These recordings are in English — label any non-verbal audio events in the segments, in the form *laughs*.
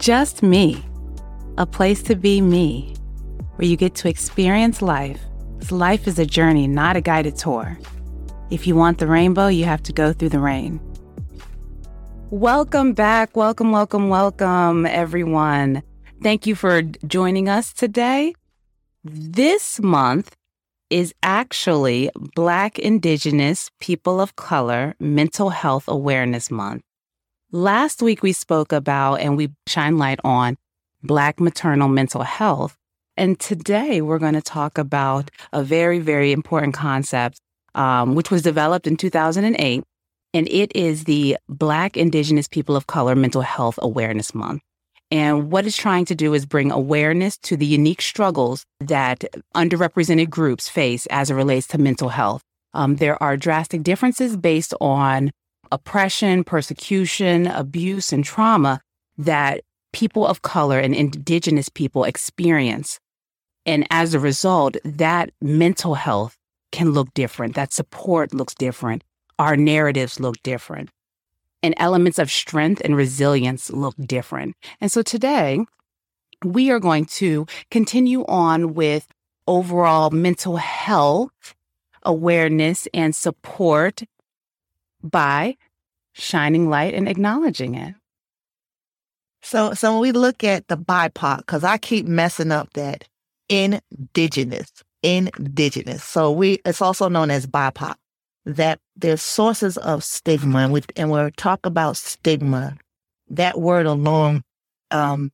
Just me. A place to be me, where you get to experience life. life is a journey, not a guided tour. If you want the rainbow, you have to go through the rain. Welcome back. Welcome, welcome, welcome, everyone. Thank you for joining us today. This month is actually Black, Indigenous, People of Color Mental Health Awareness Month. Last week we spoke about and we shine light on Black maternal mental health. And today we're going to talk about a very, very important concept, um, which was developed in 2008. And it is the Black, Indigenous, People of Color Mental Health Awareness Month. And what it's trying to do is bring awareness to the unique struggles that underrepresented groups face as it relates to mental health. Um, there are drastic differences based on oppression, persecution, abuse, and trauma that people of color and indigenous people experience. And as a result, that mental health can look different. That support looks different. Our narratives look different. And elements of strength and resilience look different. And so today, we are going to continue on with overall mental health awareness and support by shining light and acknowledging it. So, so when we look at the BIPOC, because I keep messing up that indigenous, indigenous. So we, it's also known as BIPOC. That there's sources of stigma, and we and we talk about stigma. That word alone um,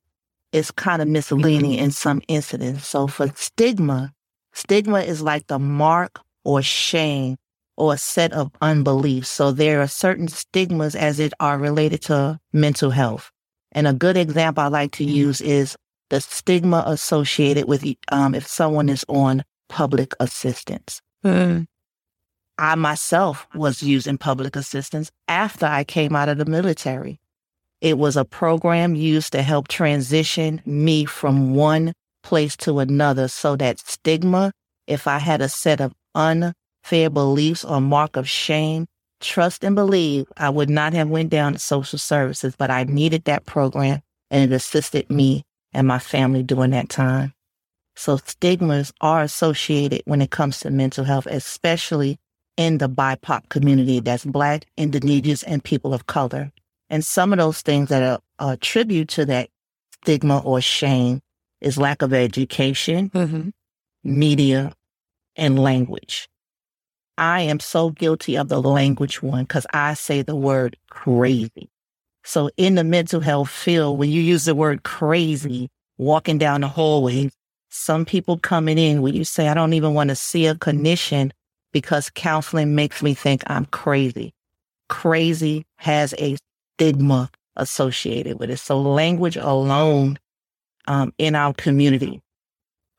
is kind of misleading in some incidents. So for stigma, stigma is like the mark or shame or a set of unbeliefs. So there are certain stigmas as it are related to mental health. And a good example I like to mm-hmm. use is the stigma associated with um, if someone is on public assistance. Mm. I myself was using public assistance after I came out of the military. It was a program used to help transition me from one place to another so that stigma, if I had a set of un fair beliefs or mark of shame, trust and believe I would not have went down to social services, but I needed that program and it assisted me and my family during that time. So stigmas are associated when it comes to mental health, especially in the BIPOC community that's Black, Indigenous, and people of color. And some of those things that are, are attributed to that stigma or shame is lack of education, mm-hmm. media, and language. I am so guilty of the language one because I say the word crazy. So in the mental health field, when you use the word crazy, walking down the hallway, some people coming in when you say, I don't even want to see a clinician because counseling makes me think I'm crazy. Crazy has a stigma associated with it. So language alone um, in our community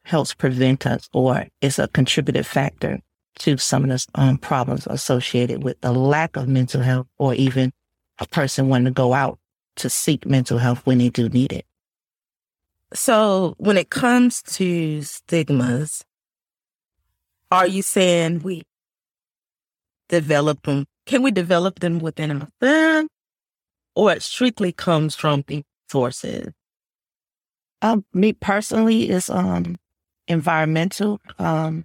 helps prevent us or is a contributive factor to some of the um, problems associated with the lack of mental health or even a person wanting to go out to seek mental health when they do need it. So when it comes to stigmas, are you saying we develop them? Can we develop them within ourselves? Or it strictly comes from the sources? Um, me personally is um environmental. Um,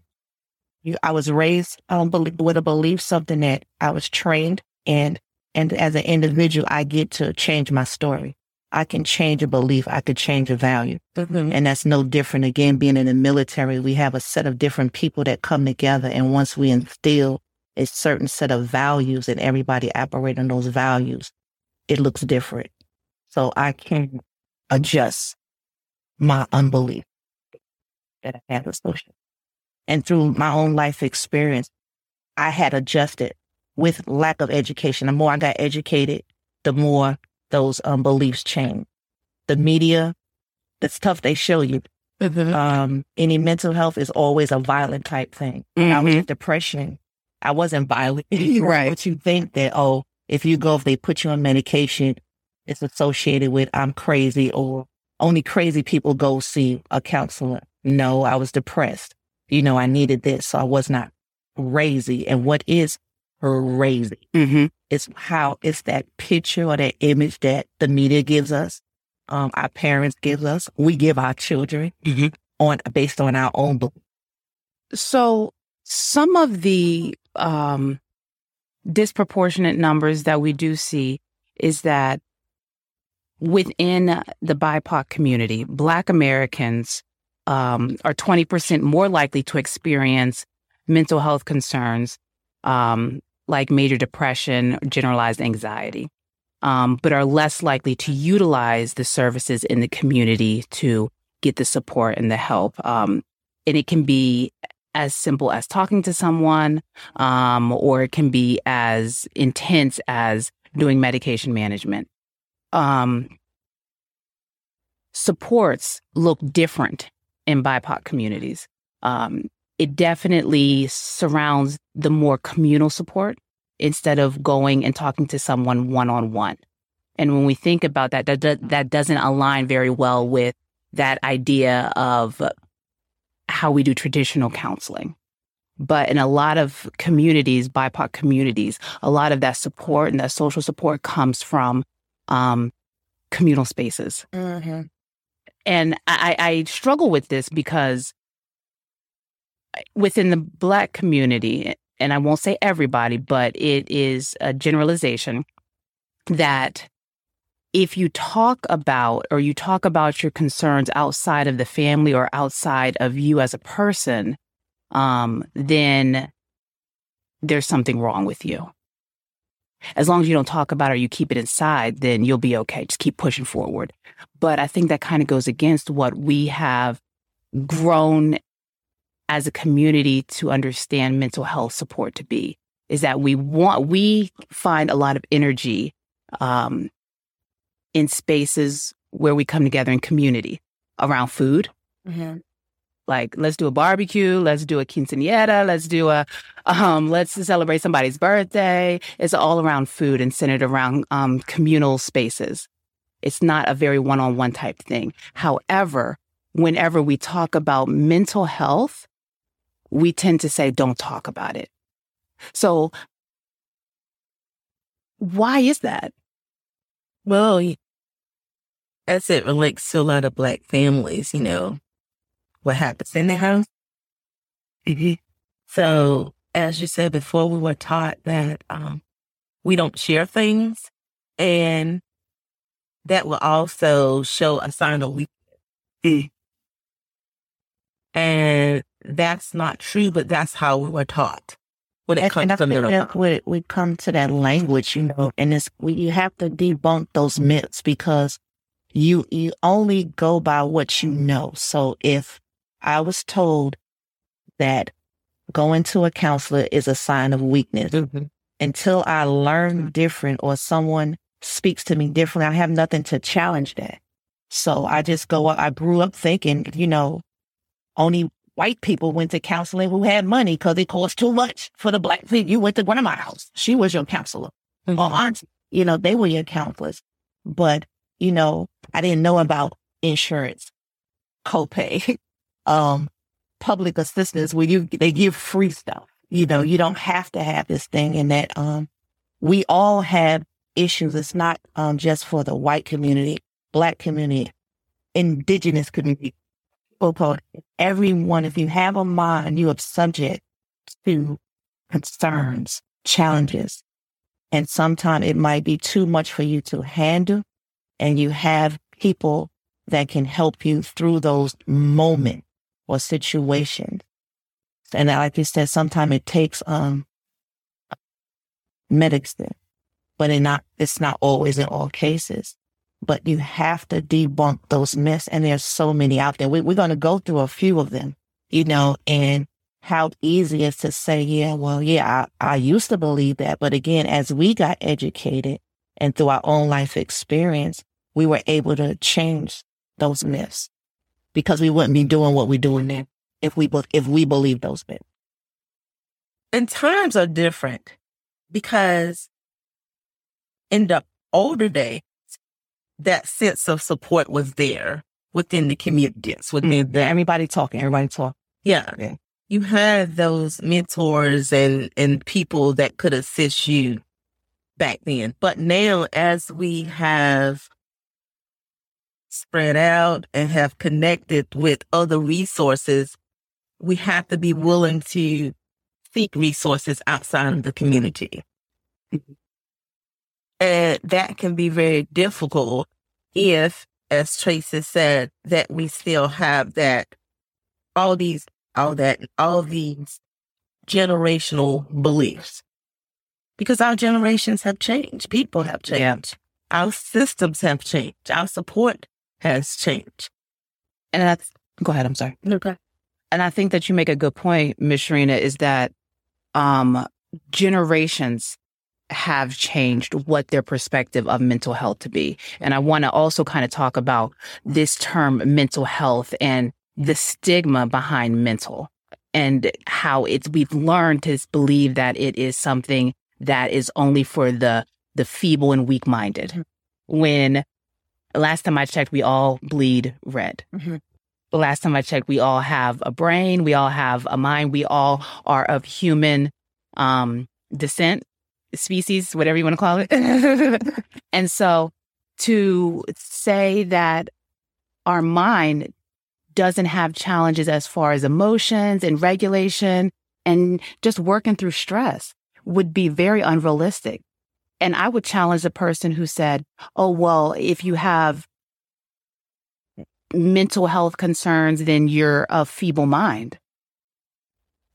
I was raised um, with a belief, something that I was trained and and as an individual, I get to change my story. I can change a belief. I could change a value. Mm-hmm. And that's no different. Again, being in the military, we have a set of different people that come together. And once we instill a certain set of values and everybody operating those values, it looks different. So I can adjust my unbelief that I have associated. And through my own life experience, I had adjusted with lack of education. The more I got educated, the more those um, beliefs changed. The media, the stuff they show you, mm-hmm. um, any mental health is always a violent type thing. Mm-hmm. I was mm-hmm. depression. I wasn't violent. *laughs* right. But you think that, oh, if you go, if they put you on medication, it's associated with I'm crazy or only crazy people go see a counselor. No, I was depressed you know, I needed this. So I was not crazy. And what is crazy? Mm-hmm. It's how it's that picture or that image that the media gives us um, our parents give us, we give our children Mm-hmm. on based on our own belief. So some of the um, disproportionate numbers that we do see is that within the BIPOC community, Black Americans um, are 20% more likely to experience mental health concerns um, like major depression, generalized anxiety, um, but are less likely to utilize the services in the community to get the support and the help. Um, and it can be as simple as talking to someone, um, or it can be as intense as doing medication management. Um, supports look different in BIPOC communities. Um, it definitely surrounds the more communal support instead of going and talking to someone one on one. And when we think about that, that, that, doesn't align very well with that idea of how we do traditional counseling. But in a lot of communities, BIPOC communities, a lot of that support and that social support comes from um, communal spaces. Mm-hmm. And I, I struggle with this because within the Black community, and I won't say everybody, but it is a generalization that if you talk about or you talk about your concerns outside of the family or outside of you as a person, um, then there's something wrong with you. As long as you don't talk about it or you keep it inside, then you'll be okay. Just keep pushing forward. But I think that kind of goes against what we have grown as a community to understand mental health support to be is that we want, we find a lot of energy um, in spaces where we come together in community around food. Mm-hmm. Like, let's do a barbecue, let's do a quinceanera, let's do a, um, let's celebrate somebody's birthday. It's all around food and centered around um, communal spaces. It's not a very one on one type thing. However, whenever we talk about mental health, we tend to say, don't talk about it. So, why is that? Well, as it relates to a lot of black families, you know, what happens in the house. So, as you said before, we were taught that um, we don't share things, and that will also show a sign of weakness. And that's not true, but that's how we were taught when it And, comes and to mental we, we come to that language, you know, and it's we, you have to debunk those myths because you you only go by what you know. So if I was told that going to a counselor is a sign of weakness, Mhm. until I learn different or someone speaks to me differently, I have nothing to challenge that. So I just go, I grew up thinking, you know, only white people went to counseling who had money because it cost too much for the black people. You went to grandma's house. She was your counselor. Or auntie, you know, they were your counselors. But, you know, I didn't know about insurance, copay, *laughs* um, public assistance where you, they give free stuff. You know, you don't have to have this thing and that, um, we all have issues. It's not, um, just for the white community, black community, indigenous community, people, everyone. If you have a mind, you are subject to concerns, challenges. And sometimes it might be too much for you to handle. And you have people that can help you through those moments or situations. And like you said, sometimes it takes, um, medicine, but it not, it's not always in all cases. But you have to debunk those myths. And there's so many out there. We, we're going to go through a few of them, you know, and how easy it is to say, yeah, well, yeah, I, I used to believe that. But again, as we got educated and through our own life experience, we were able to change those myths because we wouldn't be doing what we're doing now if we, if we believe those myths. and times are different because in the older days, that sense of support was there within the communities, within mm-hmm. the, Everybody talking, everybody talking. yeah. Yeah. You had those mentors and, and people that could assist you back then. But now, as we have spread out and have connected with other resources, we have to be willing to seek resources outside of the community. And that can be very difficult if, as Tracy said, that we still have that, all these, all that, all these generational beliefs. Because our generations have changed. People have changed. Yeah. Our systems have changed. Our support has changed. And that's, go ahead. I'm sorry. Okay. And I think that you make a good point, Ms. Sharina, is that um, generations have changed what their perspective of mental health to be. And I want to also kind of talk about this term mental health and the stigma behind mental and how it's we've learned to believe that it is something that is only for the the feeble and weak minded. Mm-hmm. When last time I checked, we all bleed red. Mm-hmm. The last time I checked, we all have a brain, we all have a mind, we all are of human um, descent species, whatever you want to call it. *laughs* and so to say that our mind doesn't have challenges as far as emotions and regulation and just working through stress would be very unrealistic. And I would challenge a person who said, oh, well, if you have mental health concerns, then you're a feeble mind.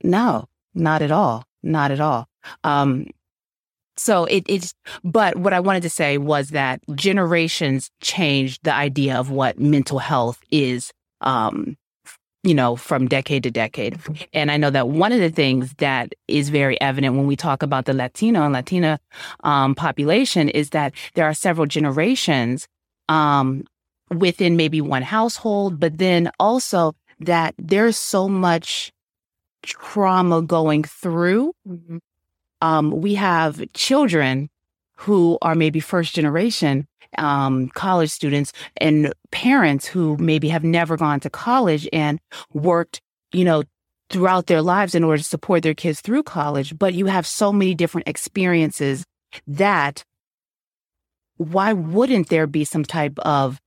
No, not at all. Not at all. Um, so it, it's, but what I wanted to say was that generations changed the idea of what mental health is, um, you know, from decade to decade. And I know that one of the things that is very evident when we talk about the Latino and Latina um, population is that there are several generations um, within maybe one household, but then also that there's so much trauma going through. Mm-hmm um, we have children who are maybe first generation um, college students and parents who maybe have never gone to college and worked, you know, throughout their lives in order to support their kids through college. But you have so many different experiences that why wouldn't there be some type of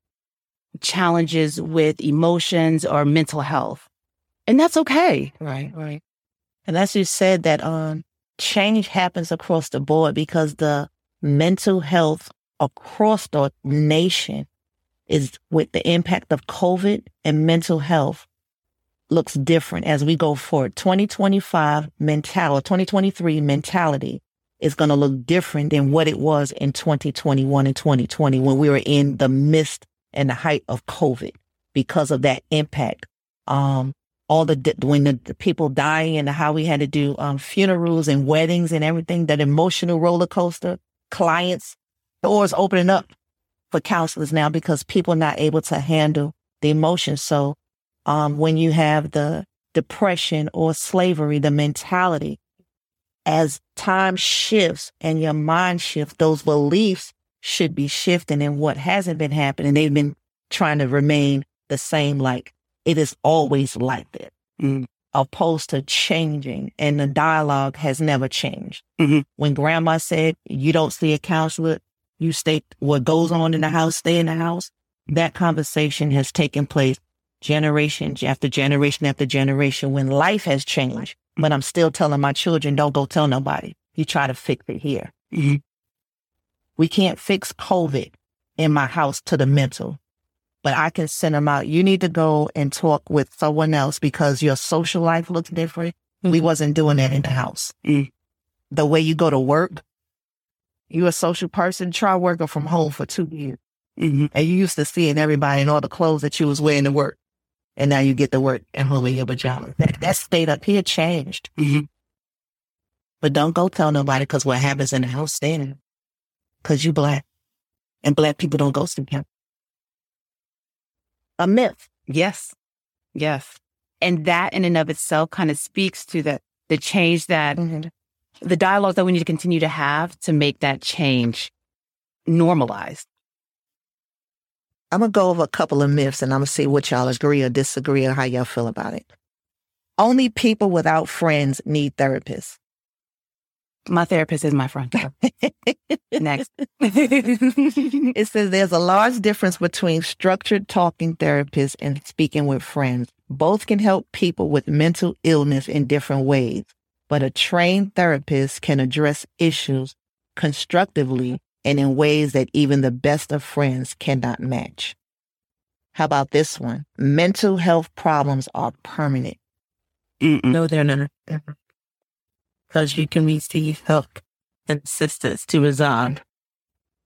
challenges with emotions or mental health? And that's okay. Right, right. And as you said that um change happens across the board because the mental health across the nation is with the impact of COVID and mental health looks different as we go forward. 2025 mentality, 2023 mentality is going to look different than what it was in 2021 and 2020 when we were in the midst and the height of COVID because of that impact. Um, all the when the, the, people dying and how we had to do um, funerals and weddings and everything, that emotional roller coaster. Clients doors opening up for counselors now because people are not able to handle the emotions. So um, when you have the depression or slavery, the mentality, as time shifts and your mind shifts, those beliefs should be shifting. And what hasn't been happening, they've been trying to remain the same, like it is always like that, mm. Opposed to changing. And the dialogue has never changed. Mm-hmm. When grandma said, you don't see a counselor, you stay, what goes on in the house, stay in the house. That conversation has taken place generation after generation after generation when life has changed. But I'm still telling my children, don't go tell nobody. You try to fix it here. Mm-hmm. We can't fix COVID in my house to the mental but I can send them out. You need to go and talk with someone else because your social life looks different. Mm-hmm. We wasn't doing that in the house. Mm. The way you go to work, you a social person, try working from home for two years. Mm-hmm. And you used to seeing everybody in all the clothes that you was wearing to work. And now you get to work and home in your pajamas. That, that state up here changed. Mm-hmm. But don't go tell nobody because what happens in the house staying because you black. And black people don't go to camp a myth. Yes. Yes. And that in and of itself kind of speaks to the, the change that mm-hmm. the dialogues that we need to continue to have to make that change normalized. I'm going to go over a couple of myths and I'm going to see what y'all agree or disagree or how y'all feel about it. Only people without friends need therapists. My therapist is my friend. *laughs* Next. *laughs* *laughs* it says there's a large difference between structured talking therapists and speaking with friends. Both can help people with mental illness in different ways, but a trained therapist can address issues constructively and in ways that even the best of friends cannot match. How about this one? Mental health problems are permanent. Mm-mm. No, they're not. Because you can receive help and assistance to resolve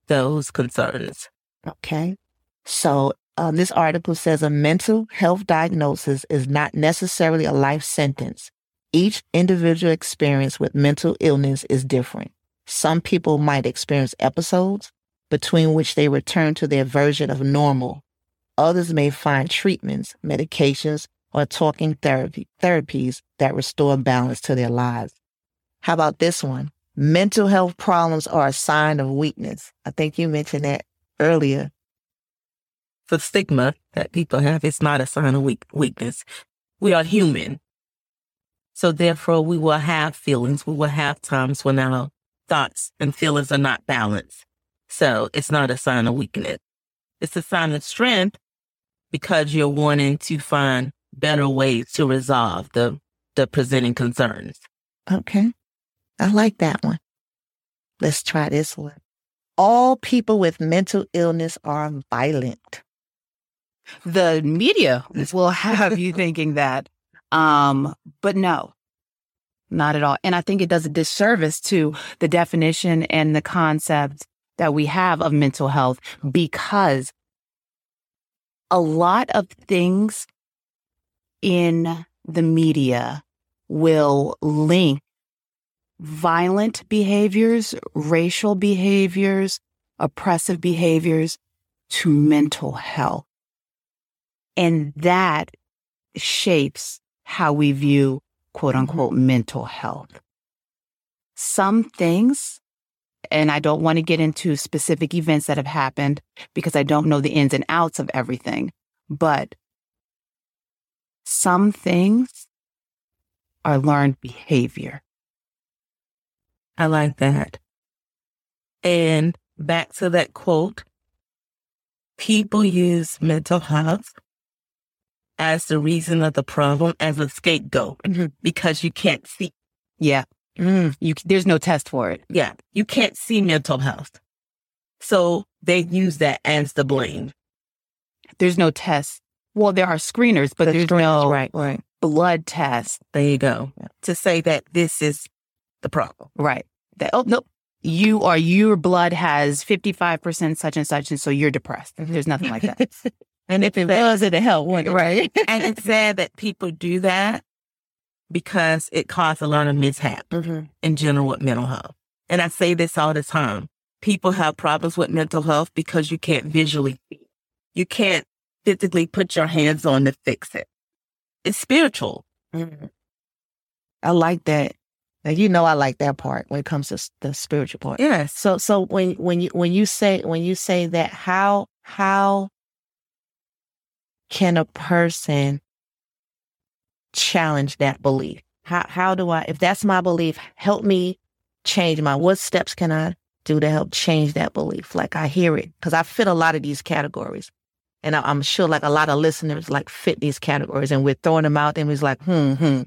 those concerns. Okay. So um, this article says a mental health diagnosis is not necessarily a life sentence. Each individual experience with mental illness is different. Some people might experience episodes between which they return to their version of normal. Others may find treatments, medications, or talking therapy, therapies that restore balance to their lives. How about this one? Mental health problems are a sign of weakness. I think you mentioned that earlier. The stigma that people have is not a sign of weak, weakness. We are human. So therefore we will have feelings. We will have times when our thoughts and feelings are not balanced. So it's not a sign of weakness. It's a sign of strength because you're wanting to find better ways to resolve the, the presenting concerns. Okay. I like that one. Let's try this one. All people with mental illness are violent. The media will have you *laughs* thinking that. Um, but no, not at all. And I think it does a disservice to the definition and the concept that we have of mental health because a lot of things in the media will link violent behaviors, racial behaviors, oppressive behaviors to mental health. And that shapes how we view quote unquote mm-hmm. mental health. Some things, and I don't want to get into specific events that have happened because I don't know the ins and outs of everything, but some things are learned behavior. I like that. And back to that quote people use mental health as the reason of the problem as a scapegoat mm-hmm. because you can't see. Yeah. Mm. You, there's no test for it. Yeah. You can't see mental health. So they use that as the blame. There's no test. Well, there are screeners, but the there's screeners, no right, right. blood test. There you go. Yeah. To say that this is the problem. Right. That, oh, nope. You are, your blood has 55% such and such. And so you're depressed. Mm-hmm. There's nothing like that. *laughs* And if it was, it'd help, wouldn't it? Right. *laughs* and it's sad that people do that because it causes a lot of mishap mm-hmm. in general with mental health. And I say this all the time. People have problems with mental health because you can't visually see. You can't physically put your hands on to fix it. It's spiritual. Mm-hmm. I like that. Now, you know I like that part when it comes to the spiritual part. Yes. So so when when you when you say when you say that how how can a person challenge that belief? How how do I if that's my belief, help me change my what steps can I do to help change that belief? Like I hear it because I fit a lot of these categories. And I, am sure like a lot of listeners like fit these categories and we're throwing them out and we're like, hmm, hmm,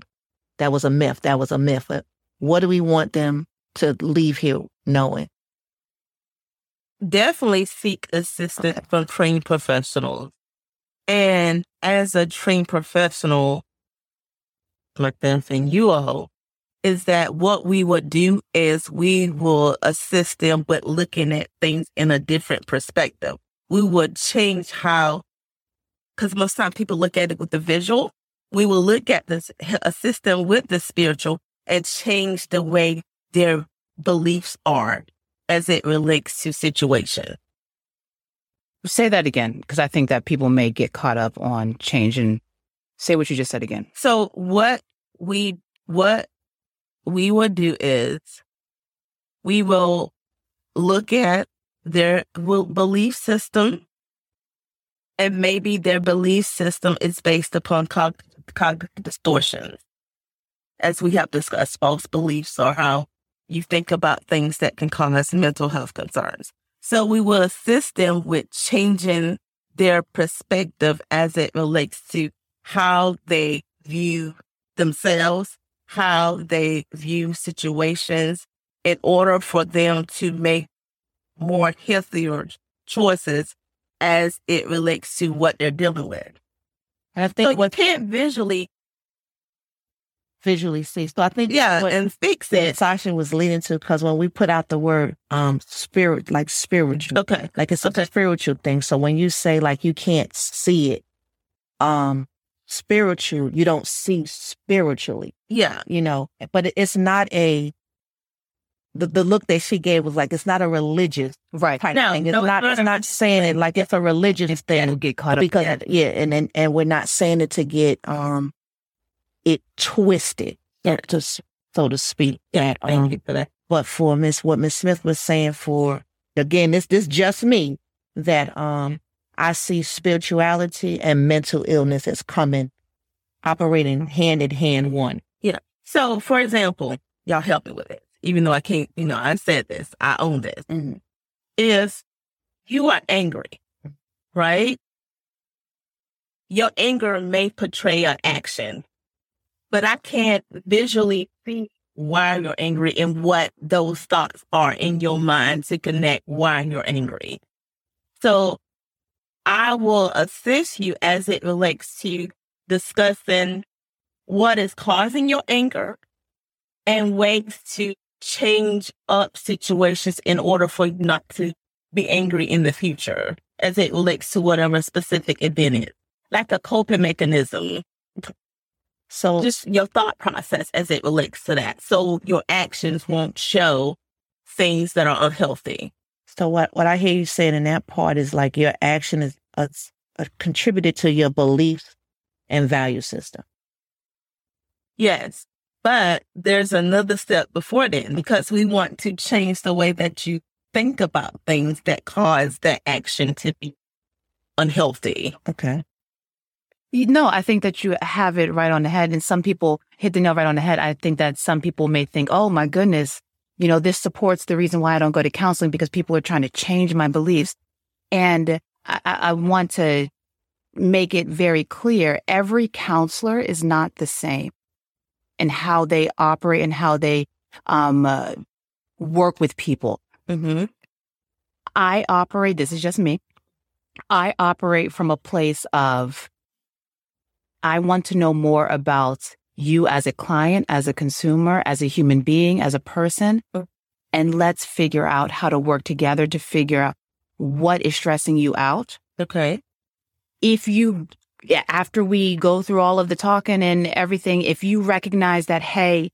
that was a myth. That was a myth. What do we want them to leave here knowing? Definitely seek assistance okay. from trained professionals. And as a trained professional, like them and you all, is that what we would do is we will assist them with looking at things in a different perspective. We would change how, because most time people look at it with the visual. We will look at this, assist them with the spiritual and change the way their beliefs are as it relates to situation. Say that again, because I think that people may get caught up on change and say what you just said again. So what we what we would do is we will look at their belief system and maybe their belief system is based upon cognitive distortions. As we have discussed, false beliefs or how you think about things that can cause mental health concerns. So we will assist them with changing their perspective as it relates to how they view themselves, how they view situations in order for them to make more healthier choices as it relates to what they're dealing with. I think so what can't visually visually see. So I think yeah, and fix it. Sasha was leading to because when we put out the word um spirit, like spiritual, okay, like it's okay. a spiritual thing. So when you say like you can't see it, um, spiritual, you don't see spiritually. Yeah, you know, but it's not a. The, the look that she gave was like it's not a religious right kind no, of thing. It's no, not. no, it's not saying it like it's a religious thing. get caught up because yeah, and, and and we're not saying it to get um it twisted, so to speak. That, Thank you for that. But for Miss, what Miss Smith was saying for, again, this, this just me, that, um, I see spirituality and mental illness as coming, operating hand in hand one. Yeah. So, for example, y'all help me with it, even though I can't, you know, I said this, I own this. Mm-hmm. Is you are angry, right? Your anger may portray an action but I can't visually see why you're angry and what those thoughts are in your mind to connect why you're angry. So I will assist you as it relates to discussing what is causing your anger and ways to change up situations in order for you not to be angry in the future as it relates to whatever specific event is, like a coping mechanism so just your thought process as it relates to that. So your actions mm-hmm. won't show things that are unhealthy. So what, what I hear you saying in that part is like your action is uh, a, a uh, contributed to your beliefs and value system. Yes. But there's another step before then because we want to change the way that you think about things that cause that action to be unhealthy. Okay. No, I think that you have it right on the head. And some people hit the nail right on the head. I think that some people may think, oh my goodness, you know, this supports the reason why I don't go to counseling because people are trying to change my beliefs. And I, I want to make it very clear every counselor is not the same and how they operate and how they um, uh, work with people. Mm-hmm. I operate, this is just me. I operate from a place of I want to know more about you as a client, as a consumer, as a human being, as a person. Mm. And let's figure out how to work together to figure out what is stressing you out. Okay. If you, after we go through all of the talking and everything, if you recognize that, hey,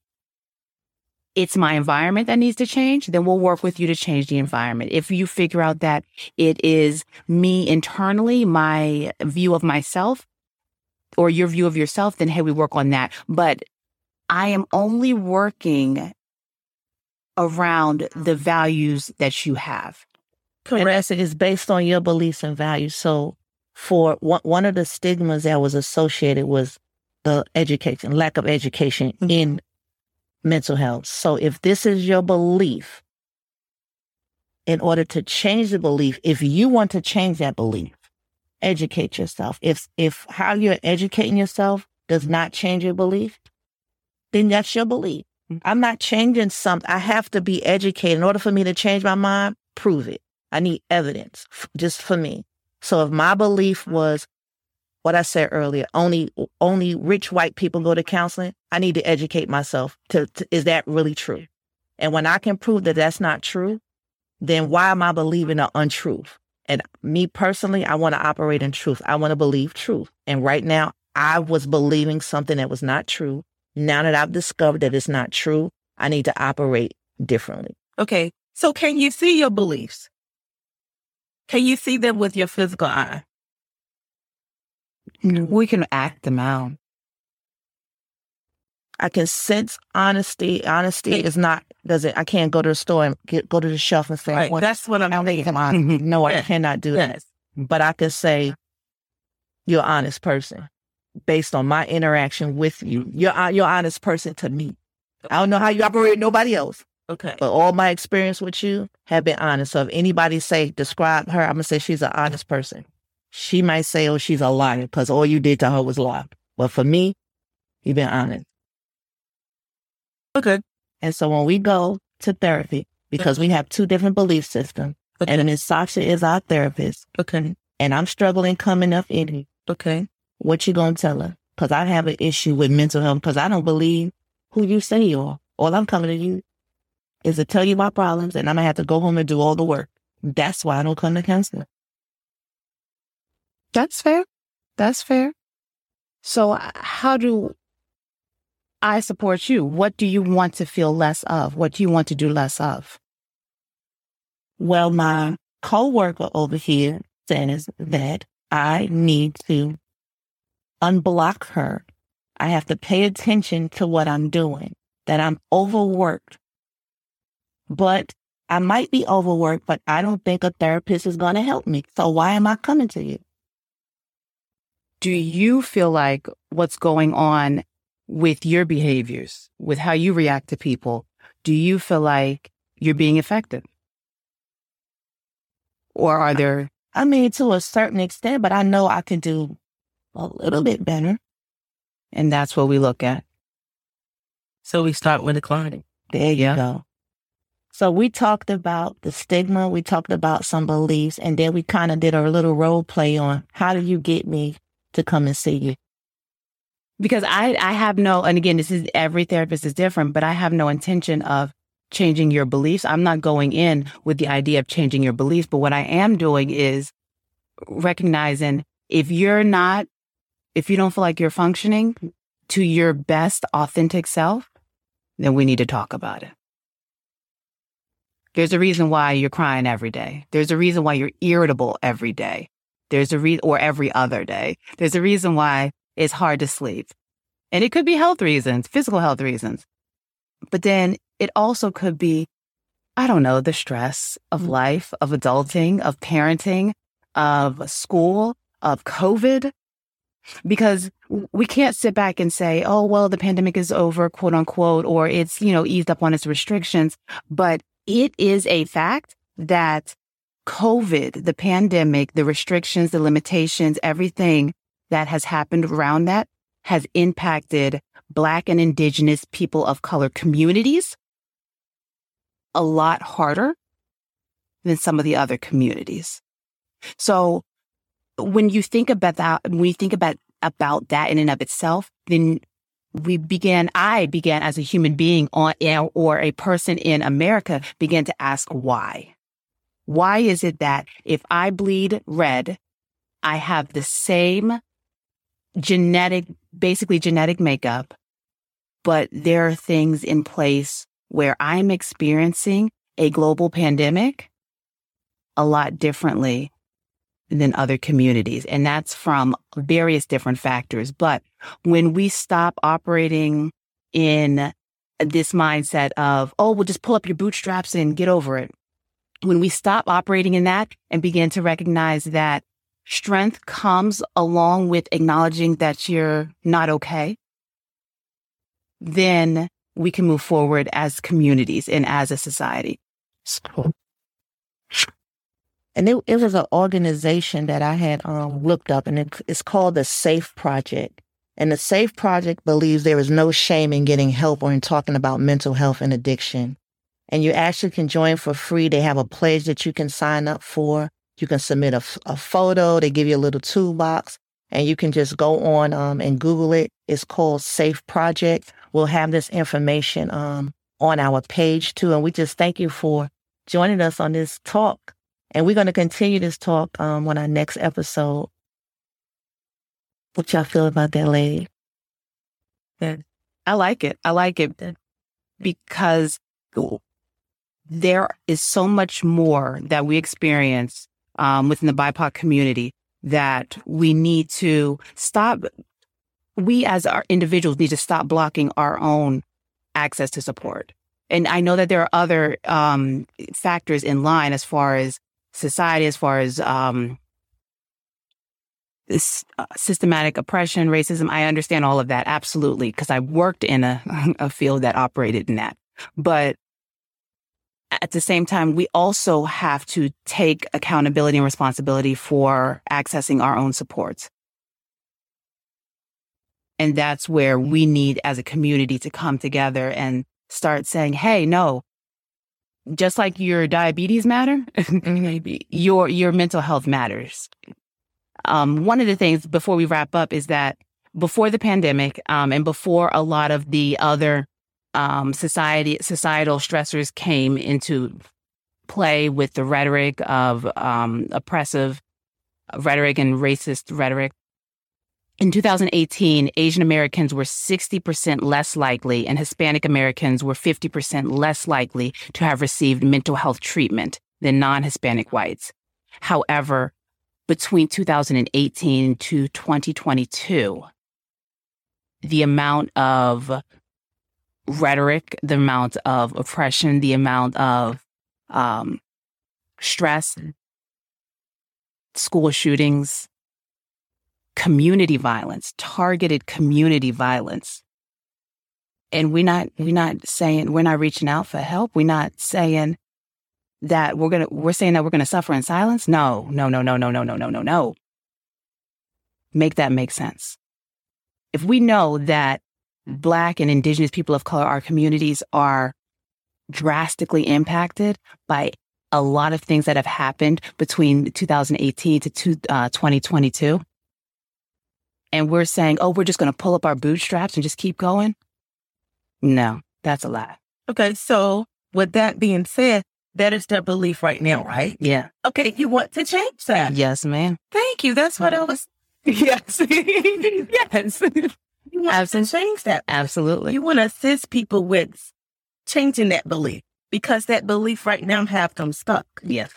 it's my environment that needs to change, then we'll work with you to change the environment. If you figure out that it is me internally, my view of myself, or your view of yourself, then hey, we work on that. But I am only working around the values that you have. Correct. It is based on your beliefs and values. So for one, one of the stigmas that was associated was the education, lack of education mm-hmm. in mental health. So if this is your belief, in order to change the belief, if you want to change that belief, educate yourself. If if how you're educating yourself does not change your belief, then that's your belief. Mm-hmm. I'm not changing something. I have to be educated. In order for me to change my mind, prove it. I need evidence f- just for me. So if my belief was what I said earlier, only only rich white people go to counseling, I need to educate myself to, to is that really true? And when I can prove that that's not true, then why am I believing an untruth? And me personally, I want to operate in truth. I want to believe truth. And right now, I was believing something that was not true. Now that I've discovered that it's not true, I need to operate differently. Okay. So can you see your beliefs? Can you see them with your physical eye? We can act them out. I can sense honesty. Honesty is not does it. I can't go to the store and get, go to the shelf and say, right, well, "That's what I'm." I don't come on. *laughs* no, I cannot do yes. that. But I can say, "You're an honest person," based on my interaction with you. You're you're an honest person to me. I don't know how you operate nobody else, Okay. But all my experience with you have been honest. So if anybody say describe her, I'm gonna say she's an honest person. She might say, "Oh, she's a liar," because all you did to her was lie. But for me, you've been honest. Okay. And so when we go to therapy, because we have two different belief systems, Okay. and Miss Sasha is our therapist, Okay. and I'm struggling coming up in here. Okay. what you gonna tell her? Because I have an issue with mental health because I don't believe who you say you are. All I'm coming to you is to tell you my problems, and I'm gonna have to go home and do all the work. That's why I don't come to counseling. That's fair. That's fair. So, uh, how do I support you? What do you want to feel less of? What do you want to do less of? Well, my coworker over here says that I need to unblock her. I have to pay attention to what I'm doing, that I'm overworked. But I might be overworked, but I don't think a therapist is going to help me. So why am I coming to you? Do you feel like what's going on with your behaviors, with how you react to people, do you feel like you're being effective? Or are there, I mean, to a certain extent, but I know I can do a little bit better. and that's what we look at? So we start with declining. There you Yeah. go. So we talked about the stigma. We talked about some beliefs, and then we kind of did a little role play on how do you get me to come and see you? Because I, I have no, and again, this is every therapist is different, but I have no intention of changing your beliefs. I'm not going in with the idea of changing your beliefs, but what I am doing is recognizing if you're not, if you don't feel like you're functioning to your best authentic self, then we need to talk about it. There's a reason why you're crying every day. There's a reason why you're irritable every day. There's a reason, or every other day. There's a reason why it's hard to sleep. And it could be health reasons, physical health reasons. But then it also could be, I don't know, the stress of mm. life, of adulting, of parenting, of school, of COVID. Because we can't sit back and say, oh, well, the pandemic is over, quote unquote, or it's, you know, eased up on its restrictions. But it is a fact that COVID, the pandemic, the restrictions, the limitations, everything that has happened around that has impacted Black and Indigenous people of color communities a lot harder than some of the other communities. So when you think about that, when you think about, about that in and of itself, then we began, I began as a human being on, or a person in America began to ask why. Why is it that if I bleed red, I have the same genetic, basically genetic makeup, but there are things in place where I'm experiencing a global pandemic a lot differently than other communities. And that's from various different factors. But when we stop operating in this mindset of, oh, we'll just pull up your bootstraps and get over it. When we stop operating in that and begin to recognize that strength comes along with acknowledging that you're not okay, then we can move forward as communities and as a society. And it, it was an organization that I had um, looked up, and it, it's called the SAFE Project. And the SAFE Project believes there is no shame in getting help or in talking about mental health and addiction. And you actually can join for free. They have a pledge that you can sign up for. You can submit a, a photo. They give you a little toolbox, and you can just go on um, and Google it. It's called SAFE Project. We'll have this information um, on our page too. And we just thank you for joining us on this talk. And we're going to continue this talk um, on our next episode. What y'all feel about that, lady? Yeah. I like it. I like it because there is so much more that we experience um, within the BIPOC community that we need to stop. We as our individuals need to stop blocking our own access to support. And I know that there are other um, factors in line as far as society, as far as um, this, uh, systematic oppression, racism. I understand all of that absolutely because I worked in a, *laughs* a field that operated in that. But at the same time, we also have to take accountability and responsibility for accessing our own supports. And that's where we need as a community to come together and start saying, hey, no, just like your diabetes matter, *laughs* your your mental health matters. Um, one of the things before we wrap up is that before the pandemic um, and before a lot of the other um, society societal stressors came into play with the rhetoric of um, oppressive rhetoric and racist rhetoric. In 2018, Asian Americans were 60% less likely and Hispanic Americans were 50% less likely to have received mental health treatment than non Hispanic whites. However, between 2018 to 2022, the amount of rhetoric, the amount of oppression, the amount of um, stress, school shootings, community violence, targeted community violence. And we're not we're not saying we're not reaching out for help. We're not saying that we're gonna we're saying that we're gonna suffer in silence. No, no, no, no, no, no, no, no, no, no. Make that make sense. If we know that Black and Indigenous people of color, our communities are drastically impacted by a lot of things that have happened between 2018 to two, uh, 2022. And we're saying, oh, we're just going to pull up our bootstraps and just keep going. No, that's a lie. Okay. So, with that being said, that is their belief right now, right? Yeah. Okay. You want to change that? Yes, ma'am. Thank you. That's what I was. *laughs* Yes. *laughs* yes. You want Absolutely. to change that. Absolutely. You want to assist people with changing that belief because that belief right now have them stuck. Yes.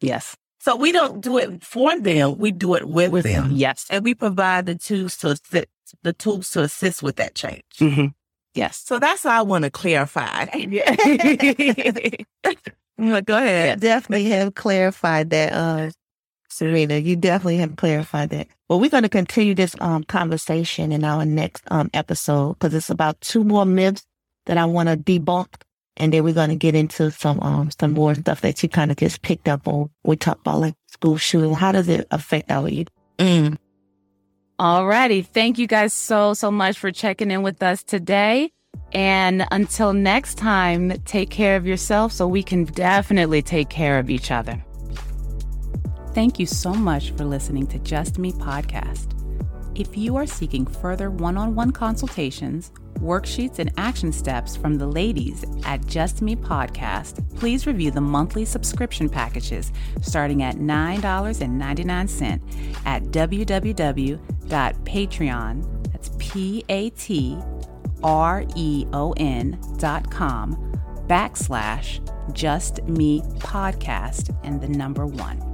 Yes. So we don't do it for them. We do it with, them. Yes. And we provide the tools to assist, the tools to assist with that change. hmm Yes. So that's all I want to clarify. *laughs* *laughs* *laughs* Go ahead. definitely have clarified that, uh, Serena. You definitely have clarified that. Well, we're going to continue this um, conversation in our next um, episode because it's about two more myths that I want to debunk, and then we're going to get into some um, some more stuff that you kind of just picked up on. We talked about like school shooting. How does it affect our youth? Mm. Alrighty. Thank you guys so, so much for checking in with us today. And until next time, take care of yourself so we can definitely take care of each other. Thank you so much for listening to Just Me podcast. If you are seeking further one on one consultations, worksheets, and action steps from the ladies at Just Me Podcast, please review the monthly subscription packages starting at $9.99 at www.patreon, that's P A T R E O N dot com backslash Just Me Podcast and the number one.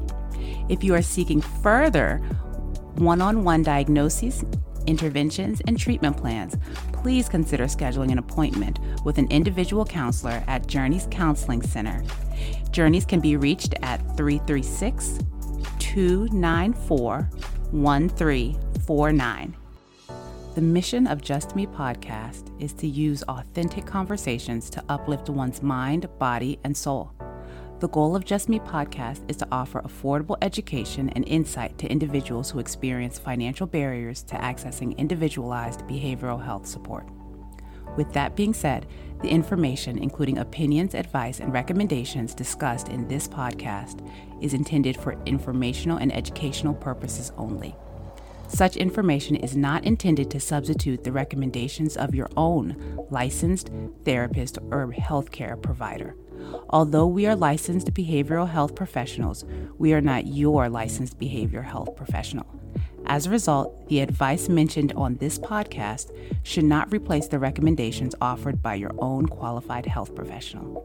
If you are seeking further one on one diagnoses, interventions, and treatment plans, please consider scheduling an appointment with an individual counselor at Journeys Counseling Center. Journeys can be reached at 336 294 1349. The mission of Just Me podcast is to use authentic conversations to uplift one's mind, body, and soul. The goal of Just Me podcast is to offer affordable education and insight to individuals who experience financial barriers to accessing individualized behavioral health support. With that being said, the information, including opinions, advice, and recommendations discussed in this podcast, is intended for informational and educational purposes only. Such information is not intended to substitute the recommendations of your own licensed therapist or healthcare provider. Although we are licensed behavioral health professionals, we are not your licensed behavioral health professional. As a result, the advice mentioned on this podcast should not replace the recommendations offered by your own qualified health professional.